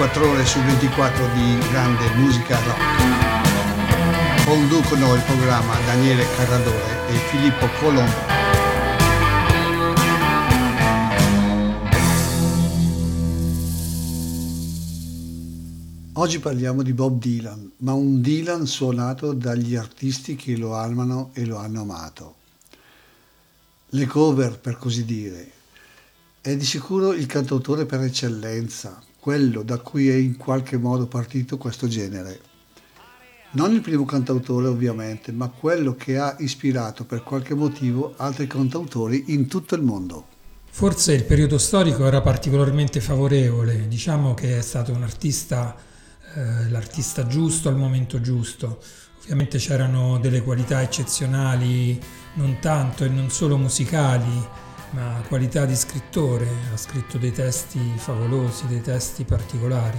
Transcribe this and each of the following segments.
24 ore su 24 di grande musica rock. Conducono il programma Daniele Carradore e Filippo Colombo. Oggi parliamo di Bob Dylan, ma un Dylan suonato dagli artisti che lo amano e lo hanno amato. Le cover, per così dire. È di sicuro il cantautore per eccellenza, quello da cui è in qualche modo partito questo genere. Non il primo cantautore ovviamente, ma quello che ha ispirato per qualche motivo altri cantautori in tutto il mondo. Forse il periodo storico era particolarmente favorevole, diciamo che è stato un artista, eh, l'artista giusto al momento giusto. Ovviamente c'erano delle qualità eccezionali, non tanto e non solo musicali, ma qualità di scrittore, ha scritto dei testi favolosi, dei testi particolari.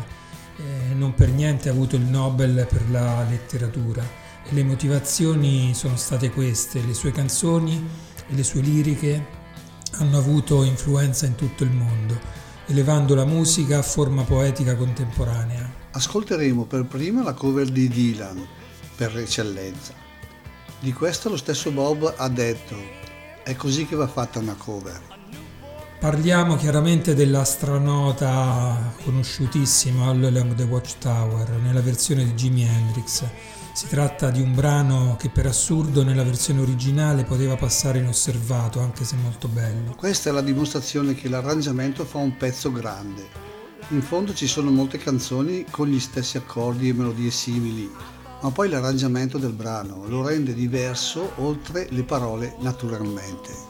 Eh, non per niente ha avuto il Nobel per la letteratura e le motivazioni sono state queste, le sue canzoni e le sue liriche hanno avuto influenza in tutto il mondo, elevando la musica a forma poetica contemporanea. Ascolteremo per prima la cover di Dylan, per eccellenza. Di questo lo stesso Bob ha detto, è così che va fatta una cover. Parliamo chiaramente della stranota conosciutissima All Along the Watchtower nella versione di Jimi Hendrix. Si tratta di un brano che per assurdo nella versione originale poteva passare inosservato, anche se molto bello. Questa è la dimostrazione che l'arrangiamento fa un pezzo grande. In fondo ci sono molte canzoni con gli stessi accordi e melodie simili, ma poi l'arrangiamento del brano lo rende diverso oltre le parole naturalmente.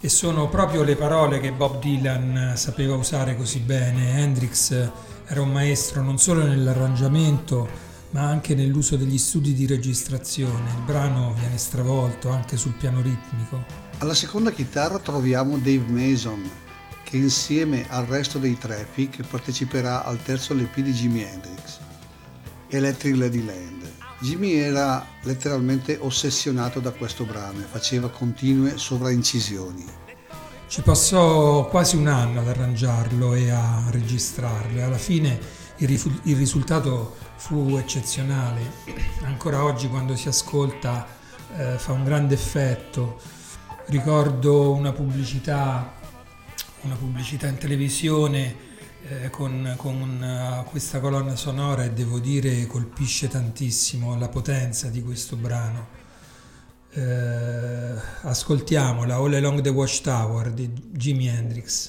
E sono proprio le parole che Bob Dylan sapeva usare così bene. Hendrix era un maestro non solo nell'arrangiamento, ma anche nell'uso degli studi di registrazione. Il brano viene stravolto anche sul piano ritmico. Alla seconda chitarra troviamo Dave Mason, che insieme al resto dei Traffic parteciperà al terzo LP di Jimi Hendrix, Electric Ladyland. Jimmy era letteralmente ossessionato da questo brano e faceva continue sovraincisioni. Ci passò quasi un anno ad arrangiarlo e a registrarlo e alla fine il, il risultato fu eccezionale. Ancora oggi quando si ascolta eh, fa un grande effetto. Ricordo una pubblicità, una pubblicità in televisione eh, con, con uh, questa colonna sonora e devo dire colpisce tantissimo la potenza di questo brano. Eh, ascoltiamola All Along the Watchtower di Jimi Hendrix.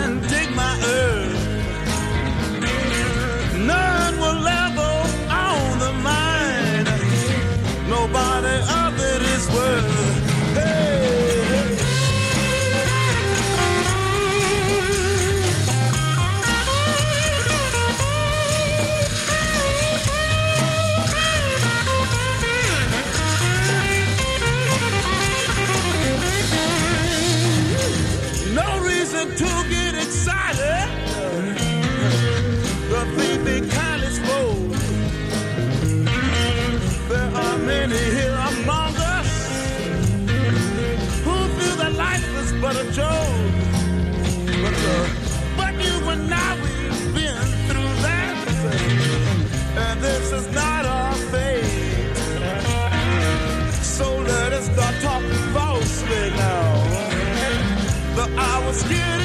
I was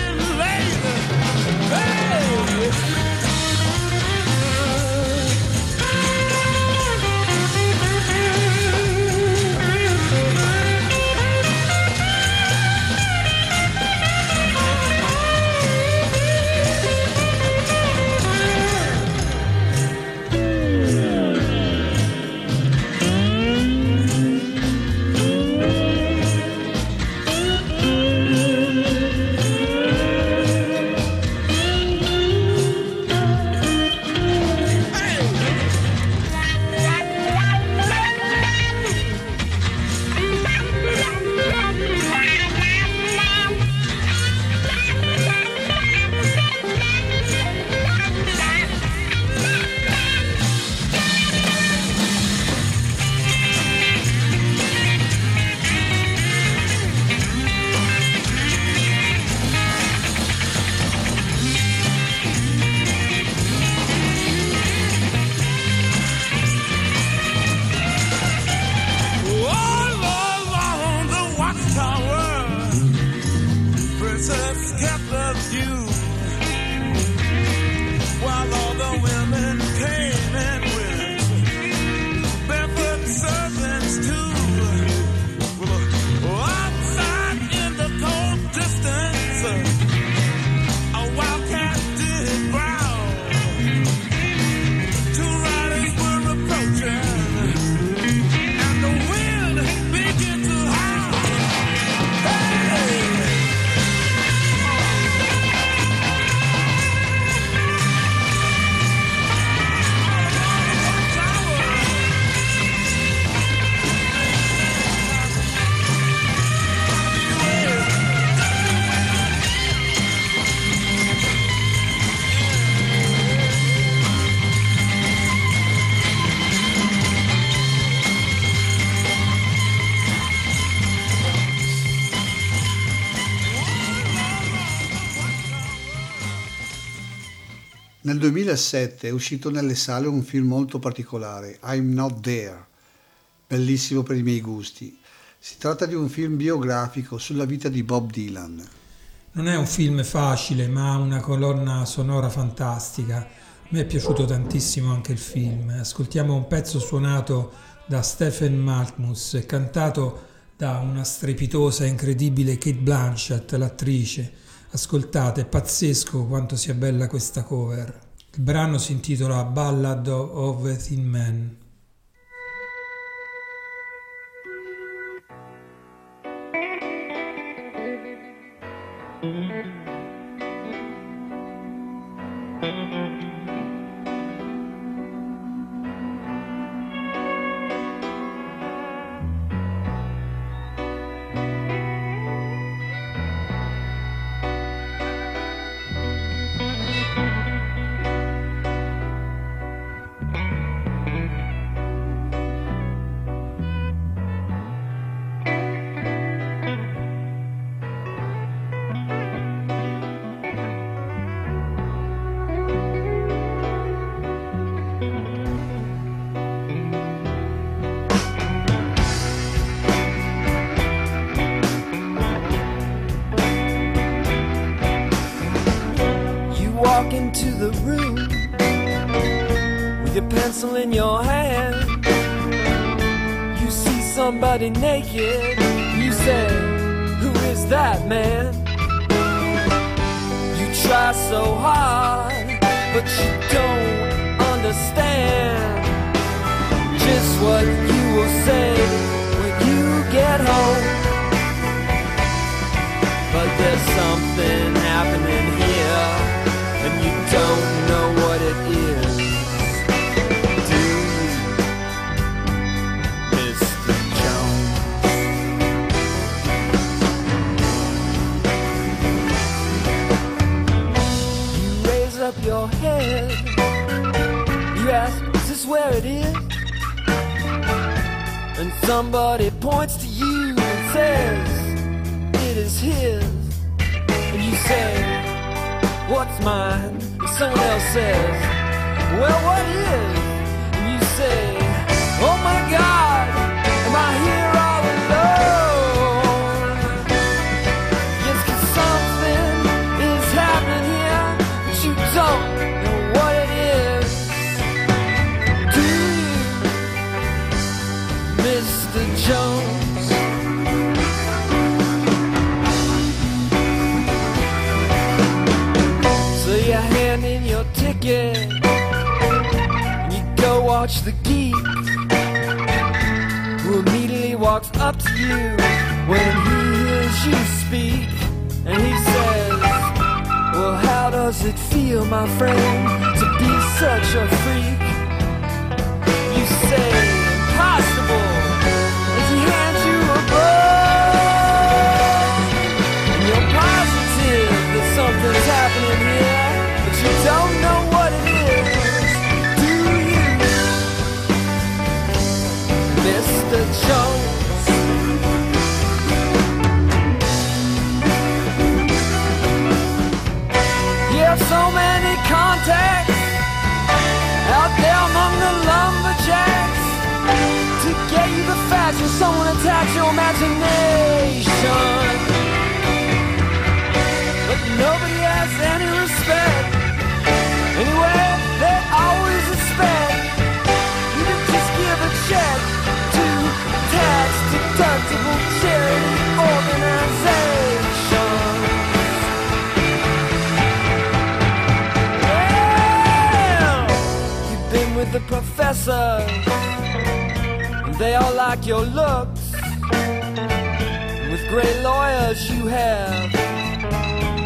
Nel 2007 è uscito nelle sale un film molto particolare, I'm Not There, bellissimo per i miei gusti. Si tratta di un film biografico sulla vita di Bob Dylan. Non è un film facile, ma ha una colonna sonora fantastica. A me è piaciuto tantissimo anche il film. Ascoltiamo un pezzo suonato da Stephen Malkmus e cantato da una strepitosa e incredibile Kate Blanchett, l'attrice. Ascoltate, è pazzesco quanto sia bella questa cover. Il brano si intitola Ballad of a Thin Man. What you will say when you get home. But there's something happening here, and you don't know what it is. Do you, Mr. Jones? You raise up your head. You ask, Is this where it is? And somebody points to you and says, It is his. And you say, What's mine? And someone else says, Well, what is? And you say, Oh my God, and you go watch the geek, who immediately walks up to you when he hears you speak, and he says, Well, how does it feel, my friend, to be such a freak? So many contacts out there among the lumberjacks to get you the facts when someone attacks your imagination. Professor, they all like your looks. With great lawyers, you have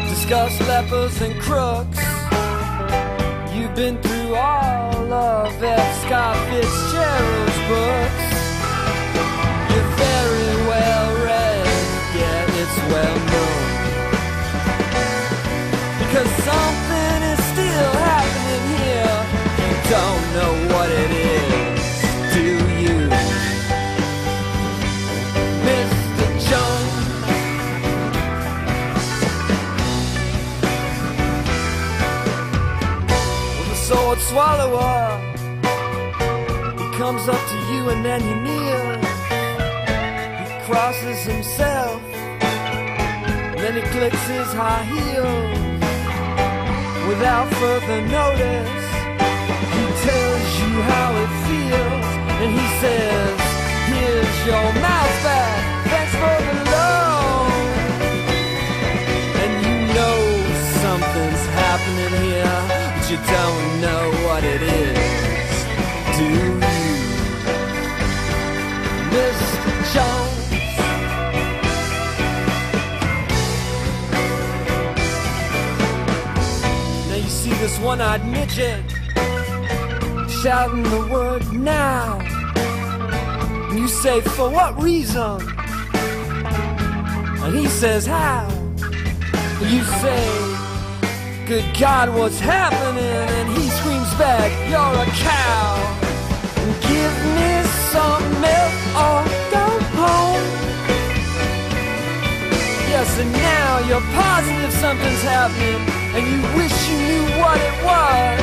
discussed lepers and crooks. You've been through all of F. Scott Fitzgerald's books. You're very well read, yeah, it's well known. Because something is still happening here. You don't know what Sword swallower. He comes up to you and then he kneels. He crosses himself. Then he clicks his high heels without further notice. He tells you how it feels, and he says, Here's your mouth back, thanks for the loan. And you know something's happening here, you don't know what it is, do you? Mr. Jones. Now you see this one-eyed midget shouting the word now. And you say, for what reason? And he says, how? And you say, good God, what's happening? And he screams back, you're a cow. Give me some milk or go home. Yes, and now you're positive something's happening, and you wish you knew what it was.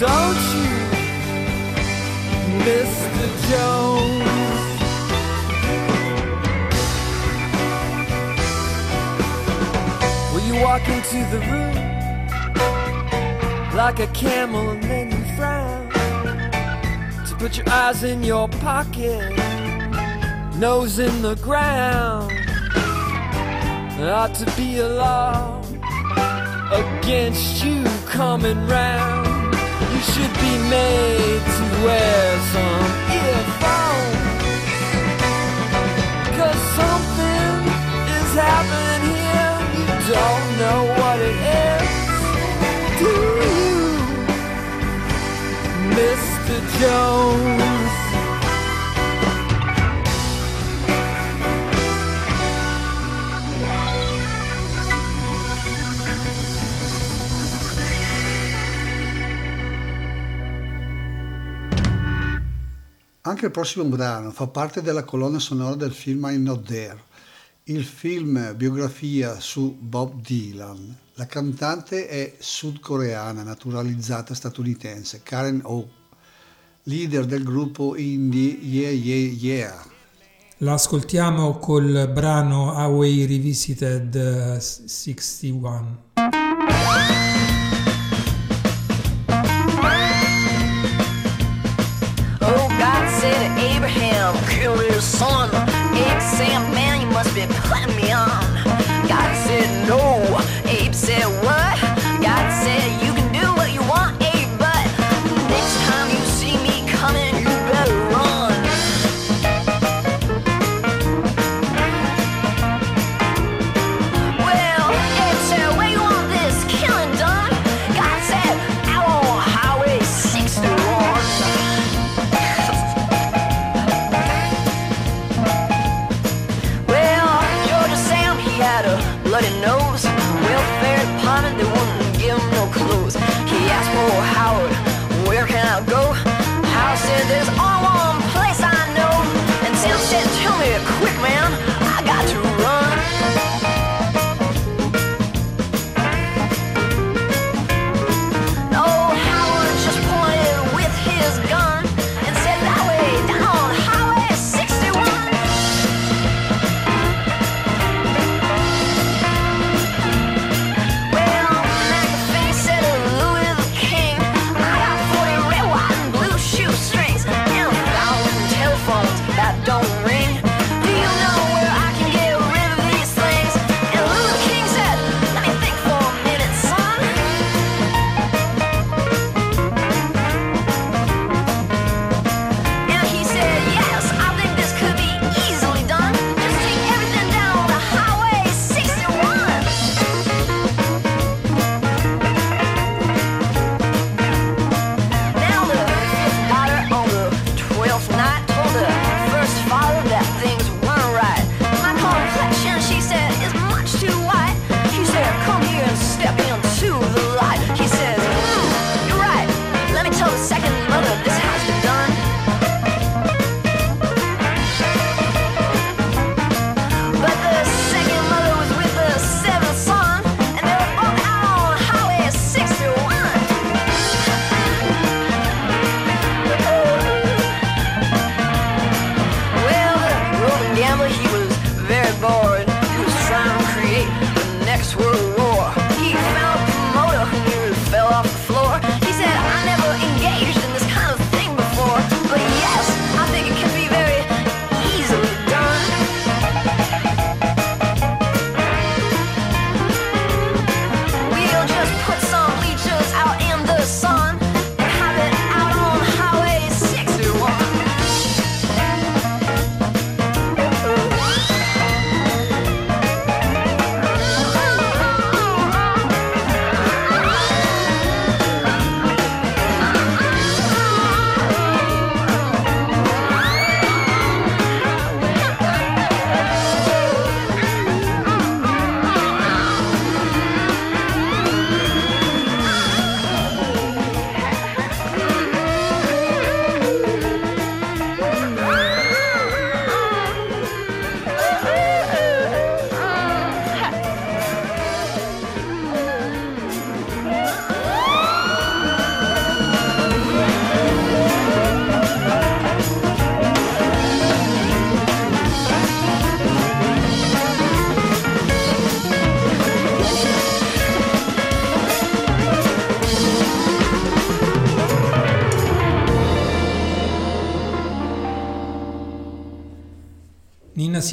Don't you, Mr. Jones? You walk into the room like a camel, and then you frown. To put your eyes in your pocket, nose in the ground. There ought to be a law against you coming round. You should be made to wear some earphones. Cause something is happening here. You don't Jones? Anche il prossimo brano fa parte della colonna sonora del film I'm Not There, il film biografia su Bob Dylan. La cantante è sudcoreana, naturalizzata statunitense, Karen Oh, leader del gruppo indie Yeah Yeah Yeah. La ascoltiamo col brano Away Revisited eh, 61.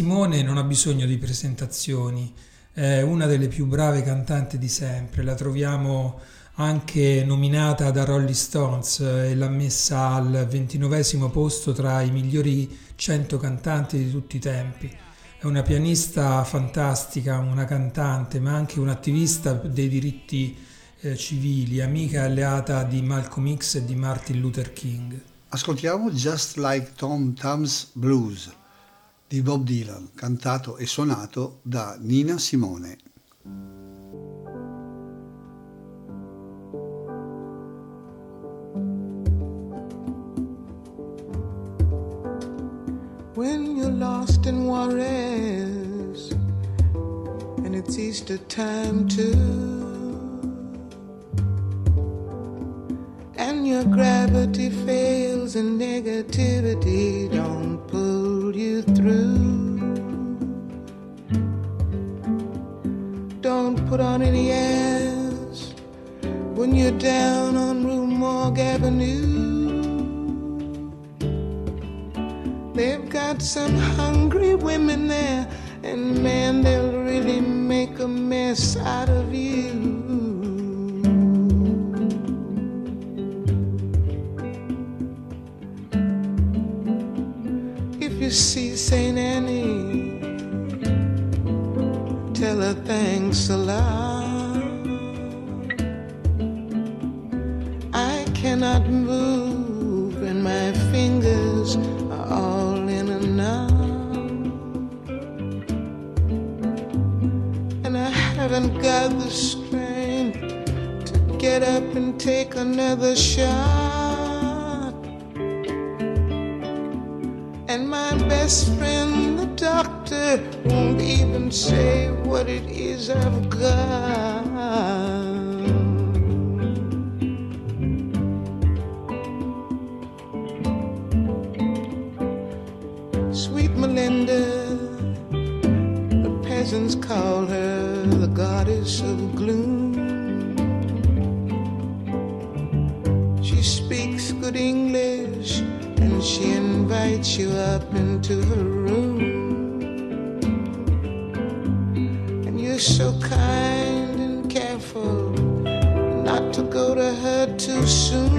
Simone non ha bisogno di presentazioni, è una delle più brave cantanti di sempre, la troviamo anche nominata da Rolling Stones e l'ha messa al ventinovesimo posto tra i migliori 100 cantanti di tutti i tempi. È una pianista fantastica, una cantante, ma anche un'attivista dei diritti eh, civili, amica e alleata di Malcolm X e di Martin Luther King. Ascoltiamo Just Like Tom Tom's Blues di Bob Dylan, cantato e suonato da Nina Simone. When you're lost in Juarez, and it's Easter time too. And your gravity fails and negativity don't Pulled you through. Don't put on any airs when you're down on Rue Morgue Avenue. They've got some hungry women there, and man, they'll really make a mess out of you. See Saint Annie, tell her thanks a lot. I cannot move, and my fingers are all in a knot. And I haven't got the strength to get up and take another shot. And my best friend, the doctor, won't even say what it is I've got. Invites you up into her room. And you're so kind and careful not to go to her too soon.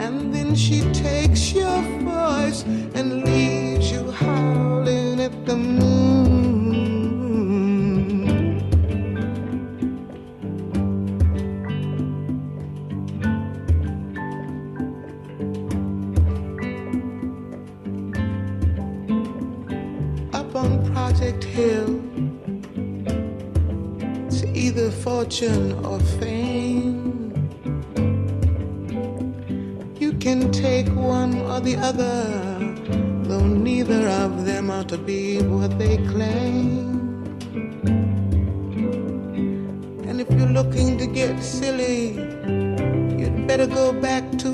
And then she takes your voice and leaves you howling at the moon.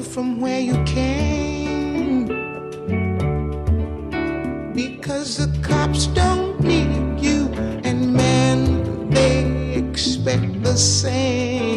From where you came. Because the cops don't need you, and men, they expect the same.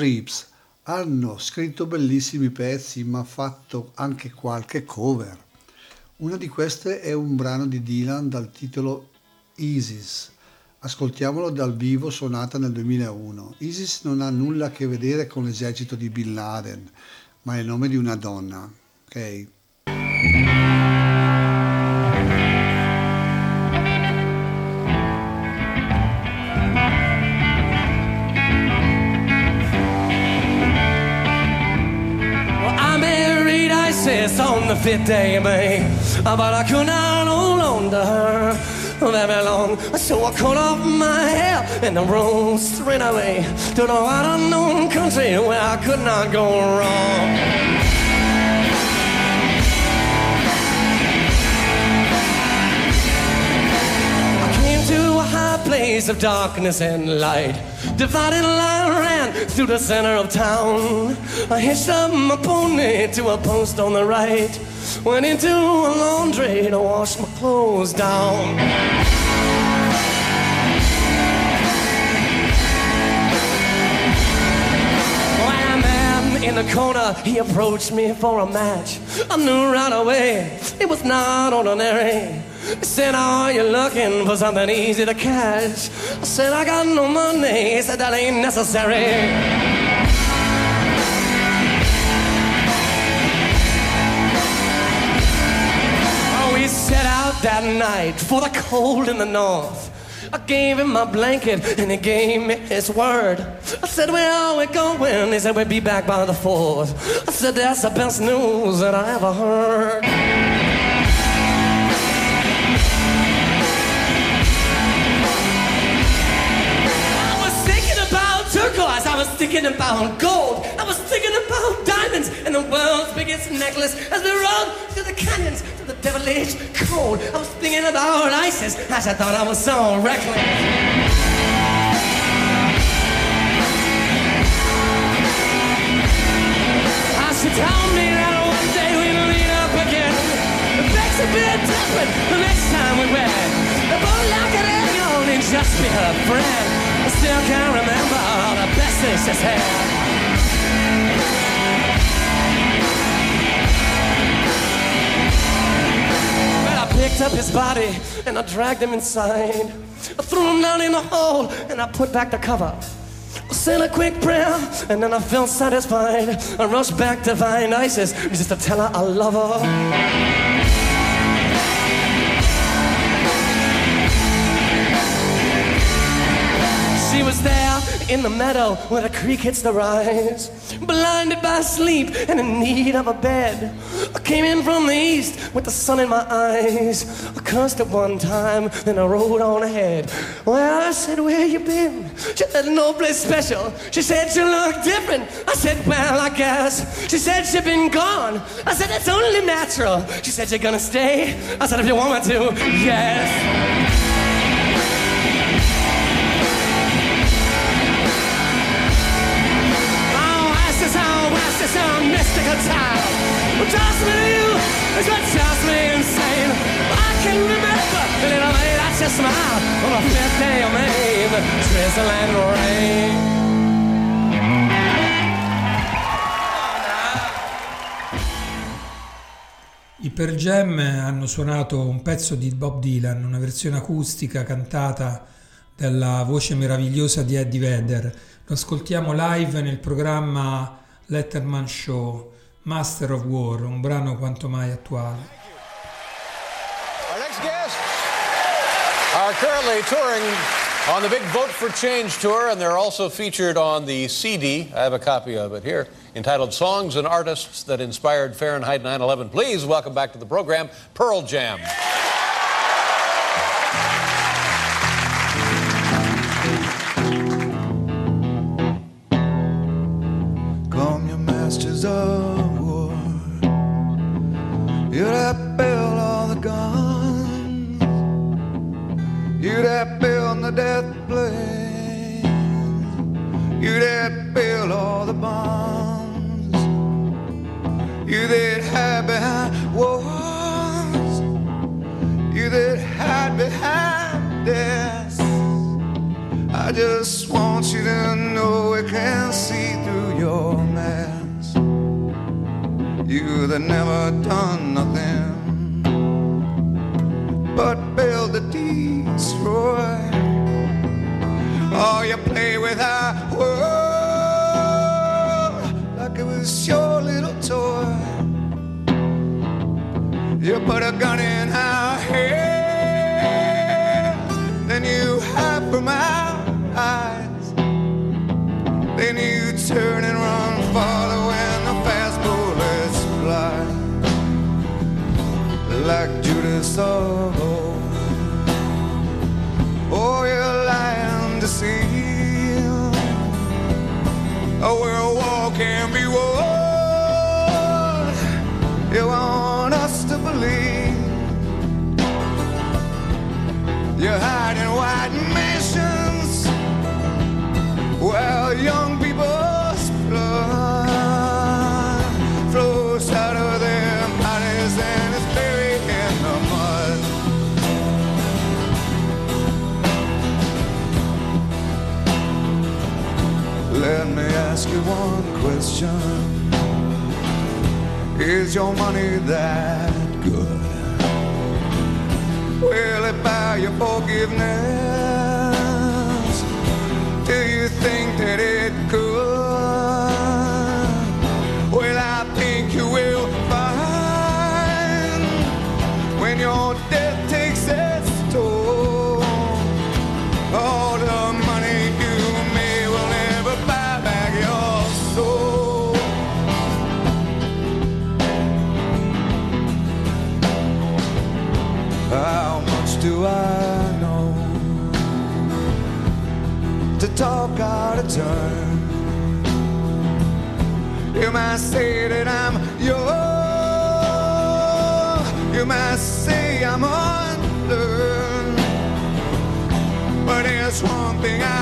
Strips hanno scritto bellissimi pezzi, ma fatto anche qualche cover. Una di queste è un brano di Dylan dal titolo Isis. Ascoltiamolo dal vivo suonata nel 2001. Isis non ha nulla a che vedere con l'esercito di Bin Laden, ma è il nome di una donna. Ok? The fifth day of May, ah, but I could not hold on to her very long. So I cut off my hair and I rose straight away to the wide unknown country where I could not go wrong. I maze of darkness and light. Dividing line ran through the center of town. I hitched up my pony to a post on the right. Went into a laundry to wash my clothes down. In the corner, he approached me for a match. I knew right away it was not ordinary. He said, Are you looking for something easy to catch? I said, I got no money. He said, That ain't necessary. Oh, we set out that night for the cold in the north. I gave him my blanket and he gave me his word. I said, Where are we going? He said, We'll be back by the fourth. I said, That's the best news that I ever heard. Thinking about gold. I was thinking about diamonds and the world's biggest necklace as we rode through the canyons to the devilish cold. I was thinking about Isis as I thought I was so reckless. Should tell me that one day we'll meet up again. The begs a bit different the next time we wed. The boat like an alien and just be her friend. Still can't remember all the best things she said. Well, I picked up his body and I dragged him inside. I threw him down in the hole and I put back the cover. I said a quick prayer and then I felt satisfied. I rushed back to find Isis just to tell her I love her. In the meadow where the creek hits the rise, blinded by sleep and in need of a bed. I came in from the east with the sun in my eyes. I cursed at one time, then I rode on ahead. Well, I said, Where you been? She said, No place special. She said, You look different. I said, Well, I guess. She said, She's been gone. I said, It's only natural. She said, You're gonna stay? I said, If you want me to, yes. Oh, mystical time. What drives me to you is what drives me insane. I can remember the little way that you smiled on the fifth day of May, the drizzle and rain. I Per Jam hanno suonato un pezzo di Bob Dylan, una versione acustica cantata dalla voce meravigliosa di Eddie Vedder. Lo ascoltiamo live nel programma Letterman Show, Master of War, un brano quanto mai attuale. Our next guest are currently touring on the big Vote for Change tour, and they're also featured on the CD. I have a copy of it here, entitled Songs and Artists That Inspired Fahrenheit 9 11. Please welcome back to the program Pearl Jam. Done Old. Oh, you're lying to see. Oh, we're walking be what you want us to believe. You hide Is your money that good? Will it buy you forgiveness? Do you think that it out turn? You might say that I'm yours. You might say I'm unlearned. But there's one thing I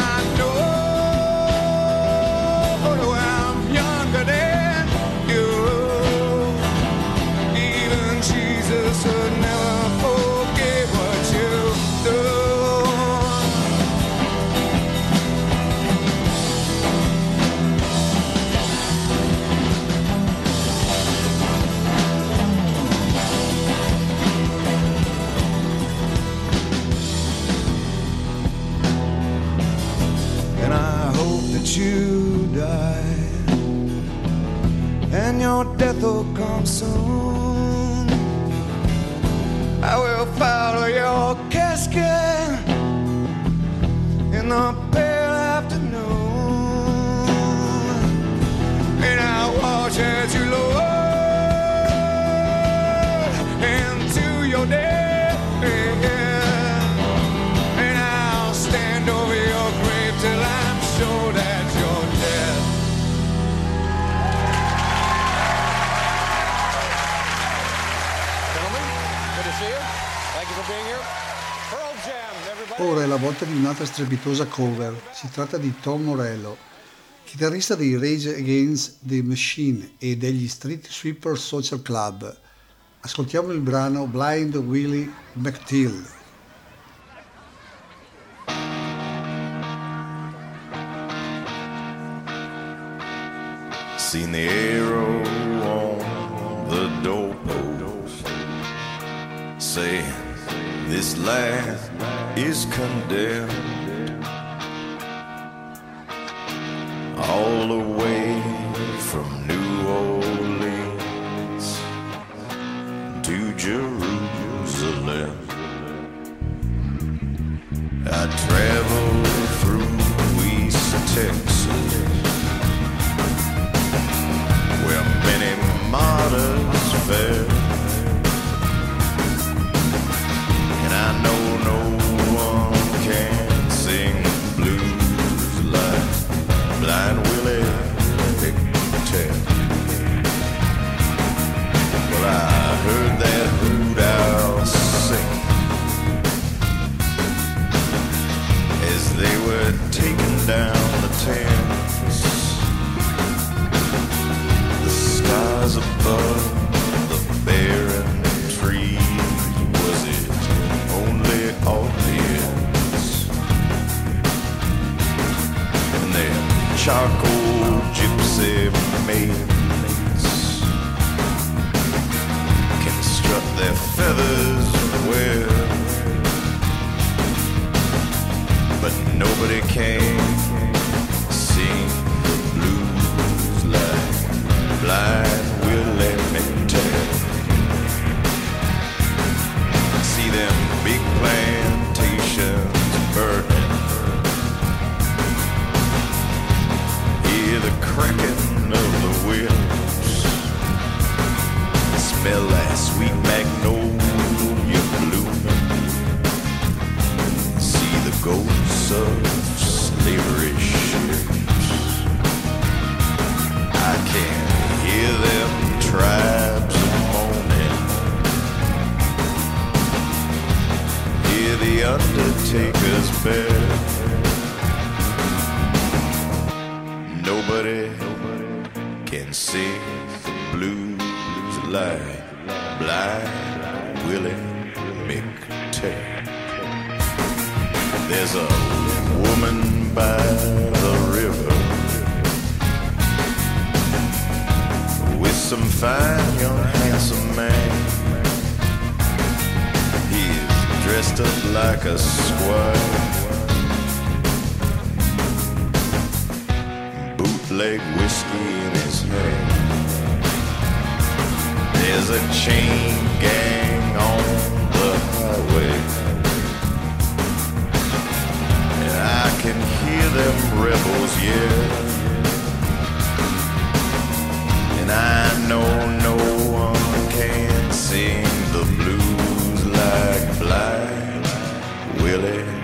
you die and your death will come soon. I will follow your casket in the Ora è la volta di un'altra strepitosa cover. Si tratta di Tom Morello, chitarrista dei Rage Against the Machine e degli Street Sweeper Social Club. Ascoltiamo il brano Blind Willie McTill. Seen the arrow on the doorpost saying this land is condemned all the way from New Orleans to Jerusalem. I traveled through East Texas where many martyrs fell. A. Bootleg whiskey in his hand. There's a chain gang on the highway. And I can hear them rebels yell. And I know no one can sing the blues like Blind Willie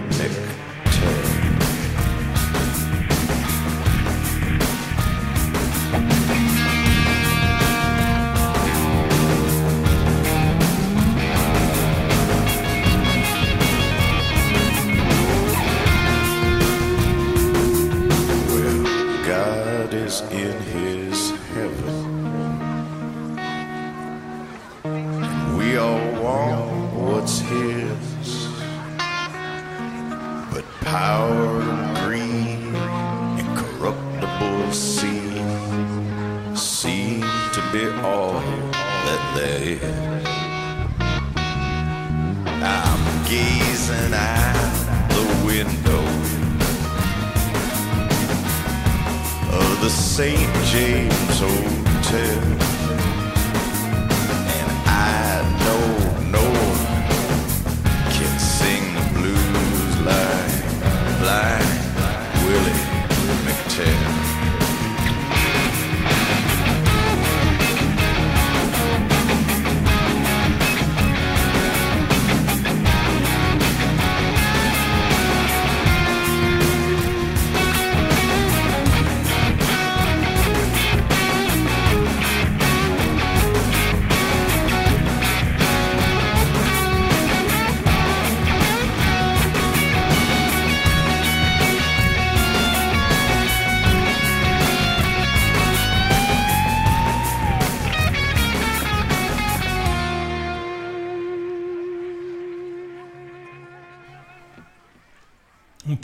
St. James Hotel.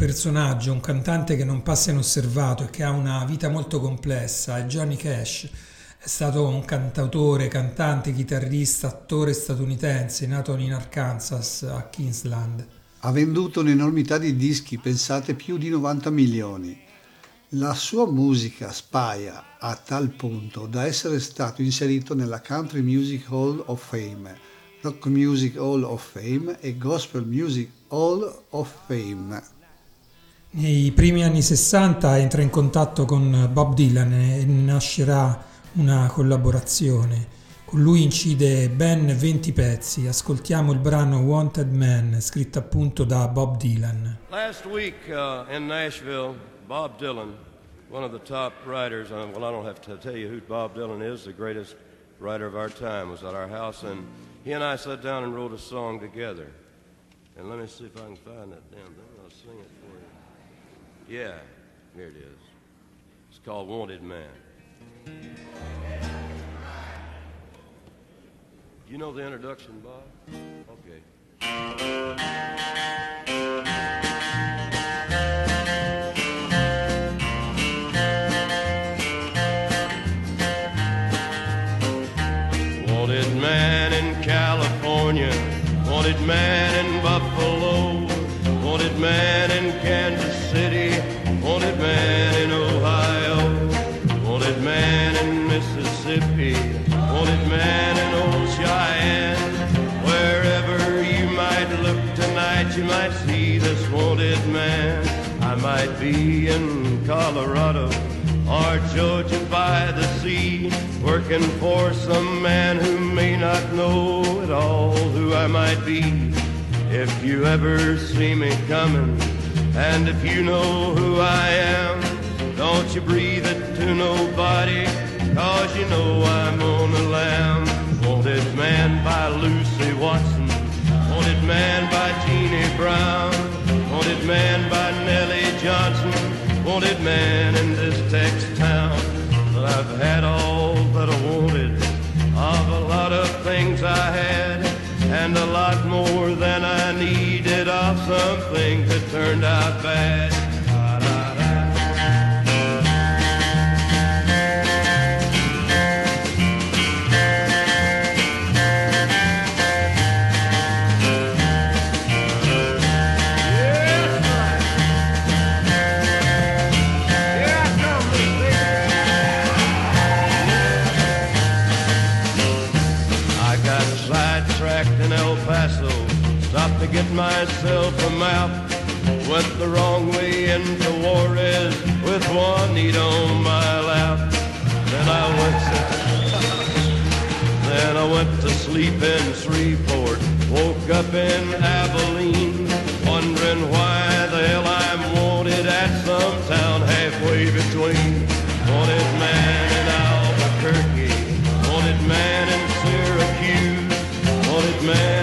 Personaggio, un cantante che non passa inosservato e che ha una vita molto complessa è Johnny Cash. È stato un cantautore, cantante, chitarrista, attore statunitense nato in Arkansas, a Kingsland. Ha venduto un'enormità di dischi, pensate più di 90 milioni. La sua musica spaia a tal punto da essere stato inserito nella Country Music Hall of Fame, Rock Music Hall of Fame e Gospel Music Hall of Fame. Nei primi anni 60 entra in contatto con Bob Dylan e nascerà una collaborazione. Con lui incide ben 20 pezzi. Ascoltiamo il brano Wanted Man, scritto appunto da Bob Dylan. Last week uh, in Nashville, Bob Dylan, one of the top writers, uh, well, I don't have to tell you who Bob Dylan is, the greatest writer of our time, was at our house, and he and I sat down and wrote a song together. And let me see if I can find that damn thing. Yeah, here it is. It's called Wanted Man. You know the introduction, Bob? Okay. Wanted man in California, wanted man in Buffalo, wanted man in Kansas City, wanted man in Ohio, wanted man in Mississippi, wanted man in old Cheyenne. Wherever you might look tonight, you might see this wanted man. I might be in Colorado or Georgia by the sea, working for some man who may not know at all who I might be. If you ever see me coming, and if you know who I am, don't you breathe it to nobody, cause you know I'm on the lam. Wanted man by Lucy Watson, wanted Man by Jeannie Brown, Wanted Man by Nellie Johnson, Wanted Man in this Texas town. But I've had all that I wanted of a lot of things I had, and a lot more than I needed of something that turned out bad. Myself a map. Went the wrong way into Juarez with one Juanita on my lap. Then I went to, then I went to sleep in Shreveport. Woke up in Abilene, wondering why the hell I'm wanted at some town halfway between. Wanted man in Albuquerque, wanted man in Syracuse, wanted man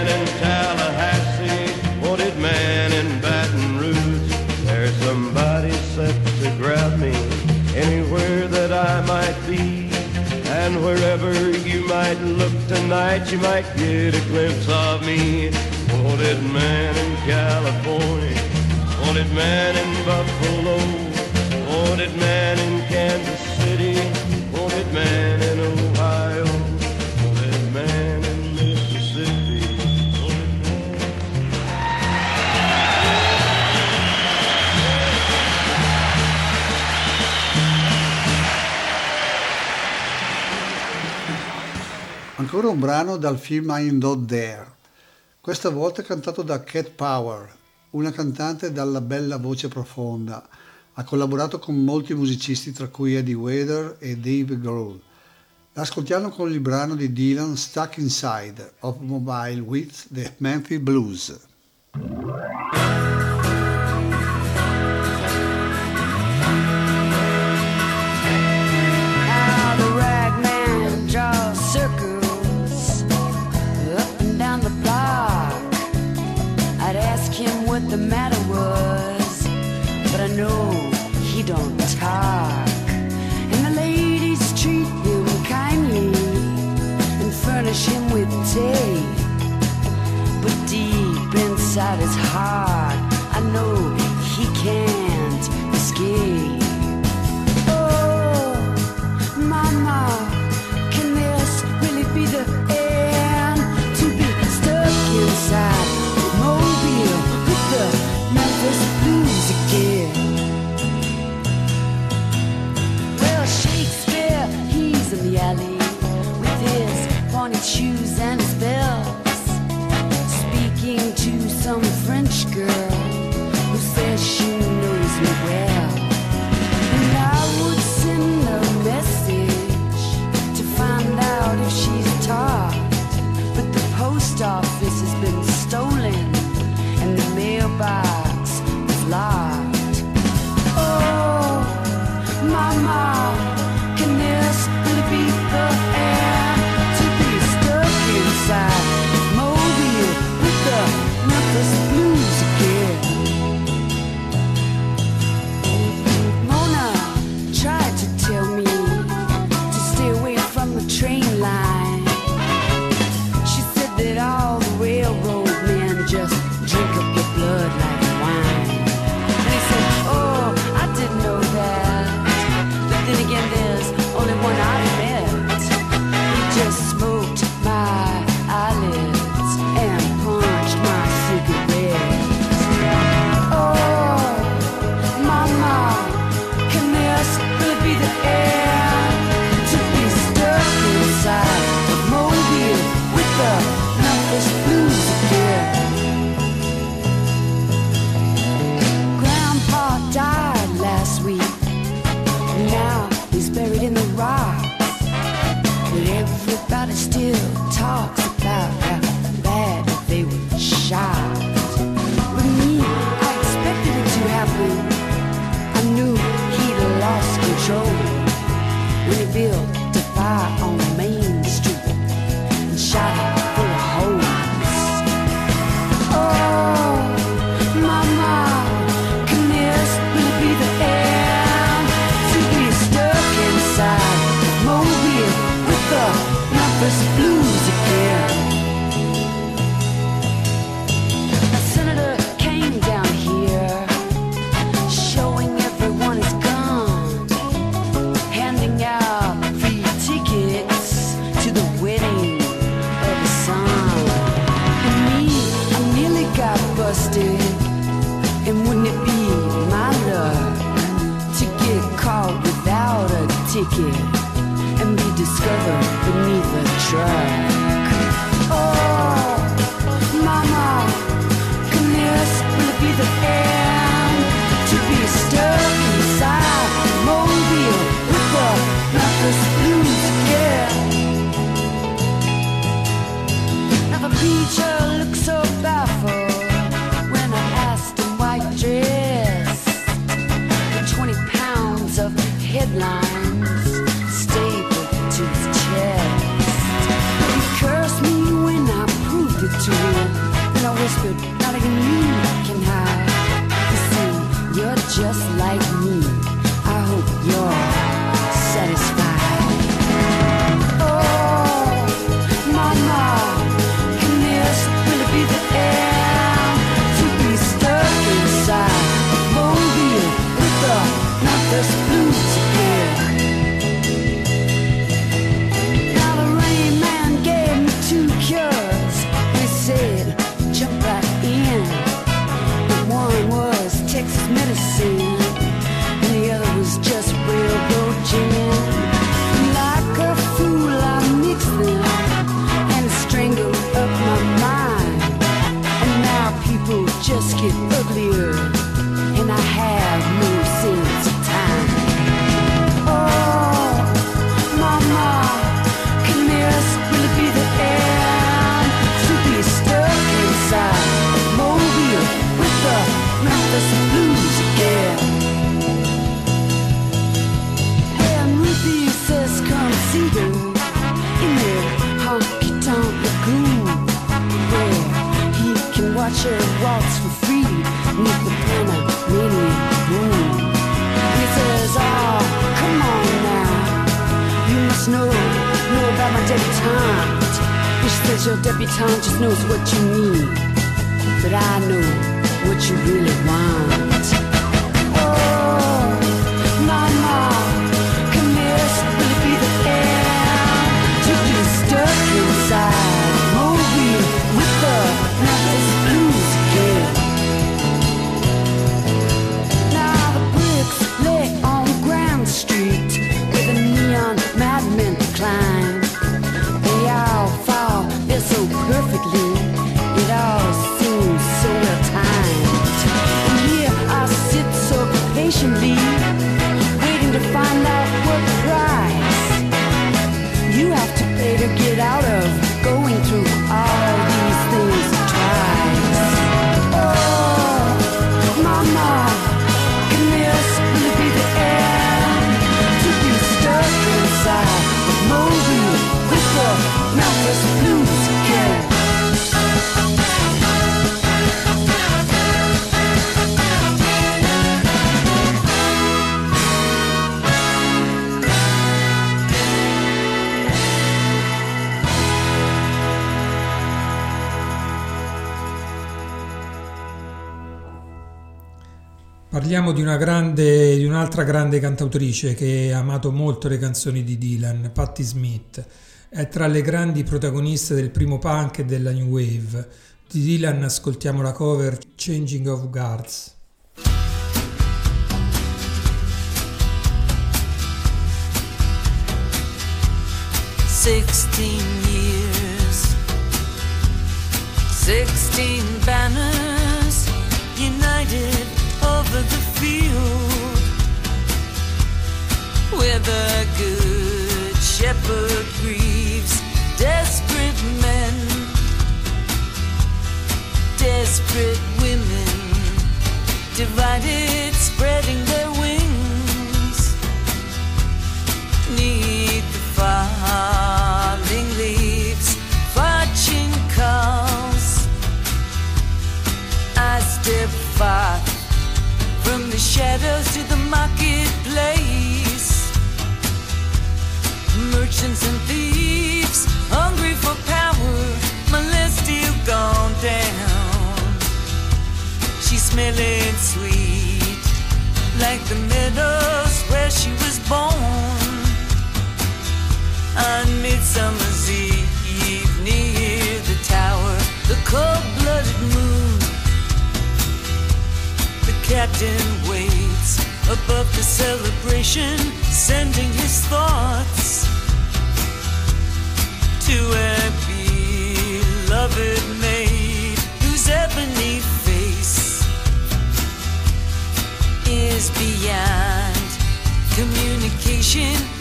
tonight, you might get a glimpse of me. Wanted man in California, wanted man in Buffalo, wanted man in Kansas City, wanted man Ancora un brano dal film I'm Not There, questa volta cantato da Cat Power, una cantante dalla bella voce profonda. Ha collaborato con molti musicisti tra cui Eddie Vedder e Dave Grohl. L'ascoltiamo con il brano di Dylan Stuck Inside of Mobile with the Memphis Blues. Don't. And the ladies treat him kindly and furnish him with tea. But deep inside his heart, I know he can't escape. Oh, Mama, shoes and spells. Speaking to some French girl who says she knows me well. And I would send a message to find out if she's taught. But the post office has been stolen and the mailbox is locked. Oh, mama. parliamo di, grande, di, un'altra grande cantautrice che ha amato molto le canzoni di Dylan, Patti Smith. È tra le grandi protagoniste del primo punk e della new wave. Di Dylan ascoltiamo la cover Changing of Guards. Sixteen years, sixteen banners united over the field where the good shepherd grieves desperate men, desperate women, divided, spreading their wings, need the falling leaves, watching calls. I step far. From the shadows to the marketplace, merchants and thieves, hungry for power, molest still gone down. She's smelling sweet, like the meadows where she was born on Midsummer's Eve near the tower, the cold-blooded moon captain waits above the celebration, sending his thoughts to a beloved maid whose ebony face is beyond communication.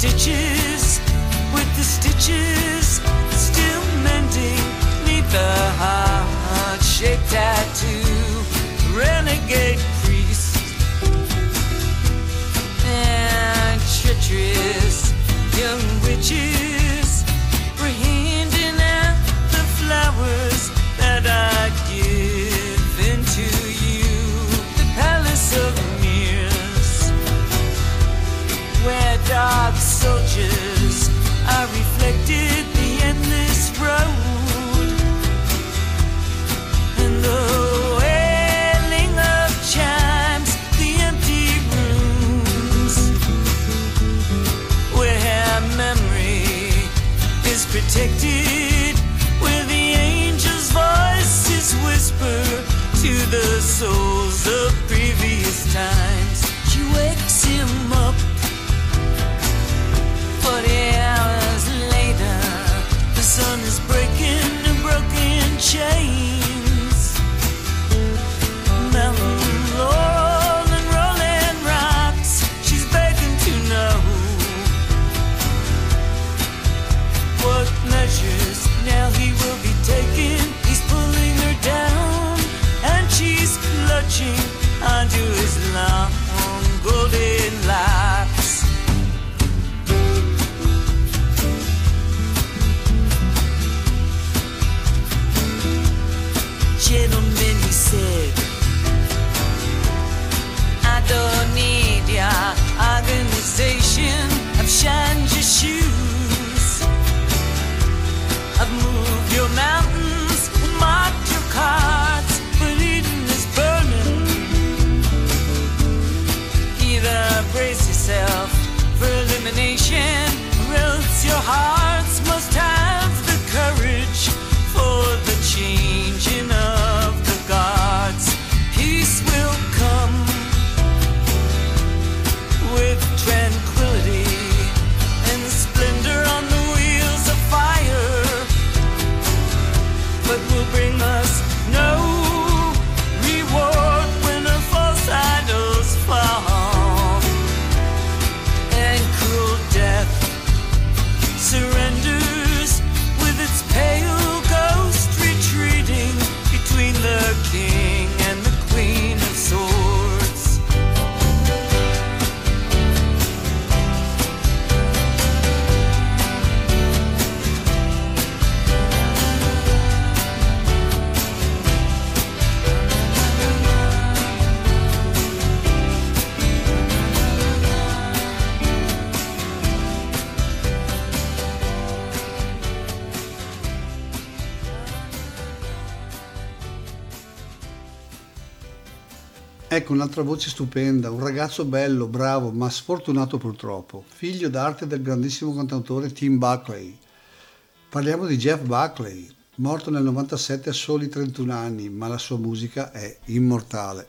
stitches with the stitches still mending need the heart shaped tattoo renegade priest and treacherous young witches. protected where the angel's voices whisper to the souls of previous times. She wakes him up, but yeah. con un'altra voce stupenda, un ragazzo bello, bravo, ma sfortunato purtroppo, figlio d'arte del grandissimo cantautore Tim Buckley. Parliamo di Jeff Buckley, morto nel 97 a soli 31 anni, ma la sua musica è immortale.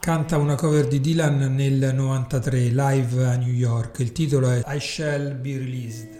Canta una cover di Dylan nel 93, live a New York, il titolo è I Shall Be Released.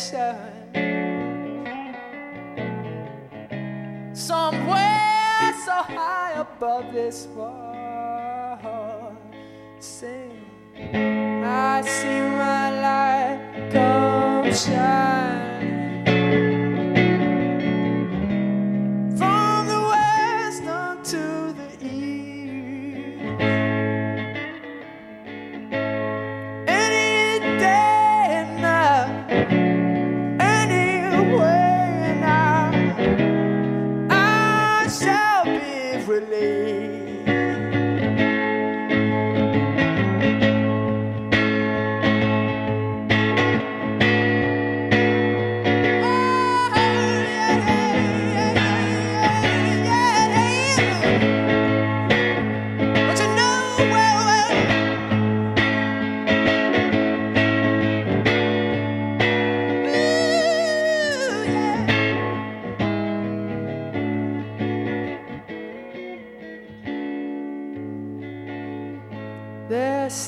direction. Somewhere so high above this world.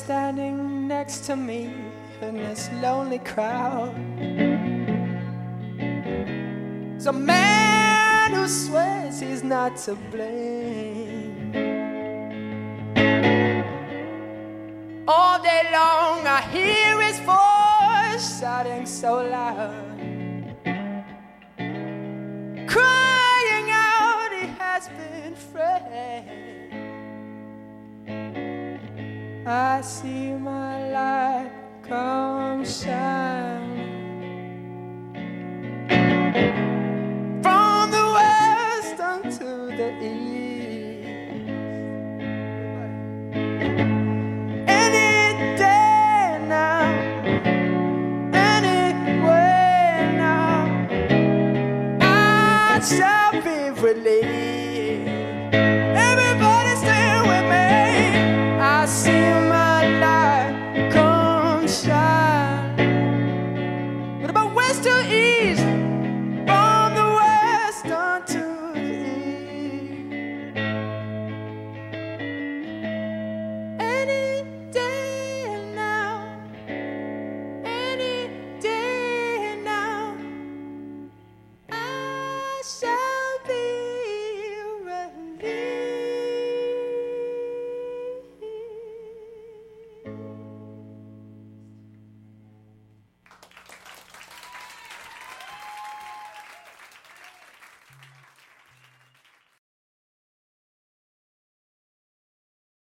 standing next to me in this lonely crowd. It's a man who swears he's not to blame. All day long I hear his voice shouting so loud. see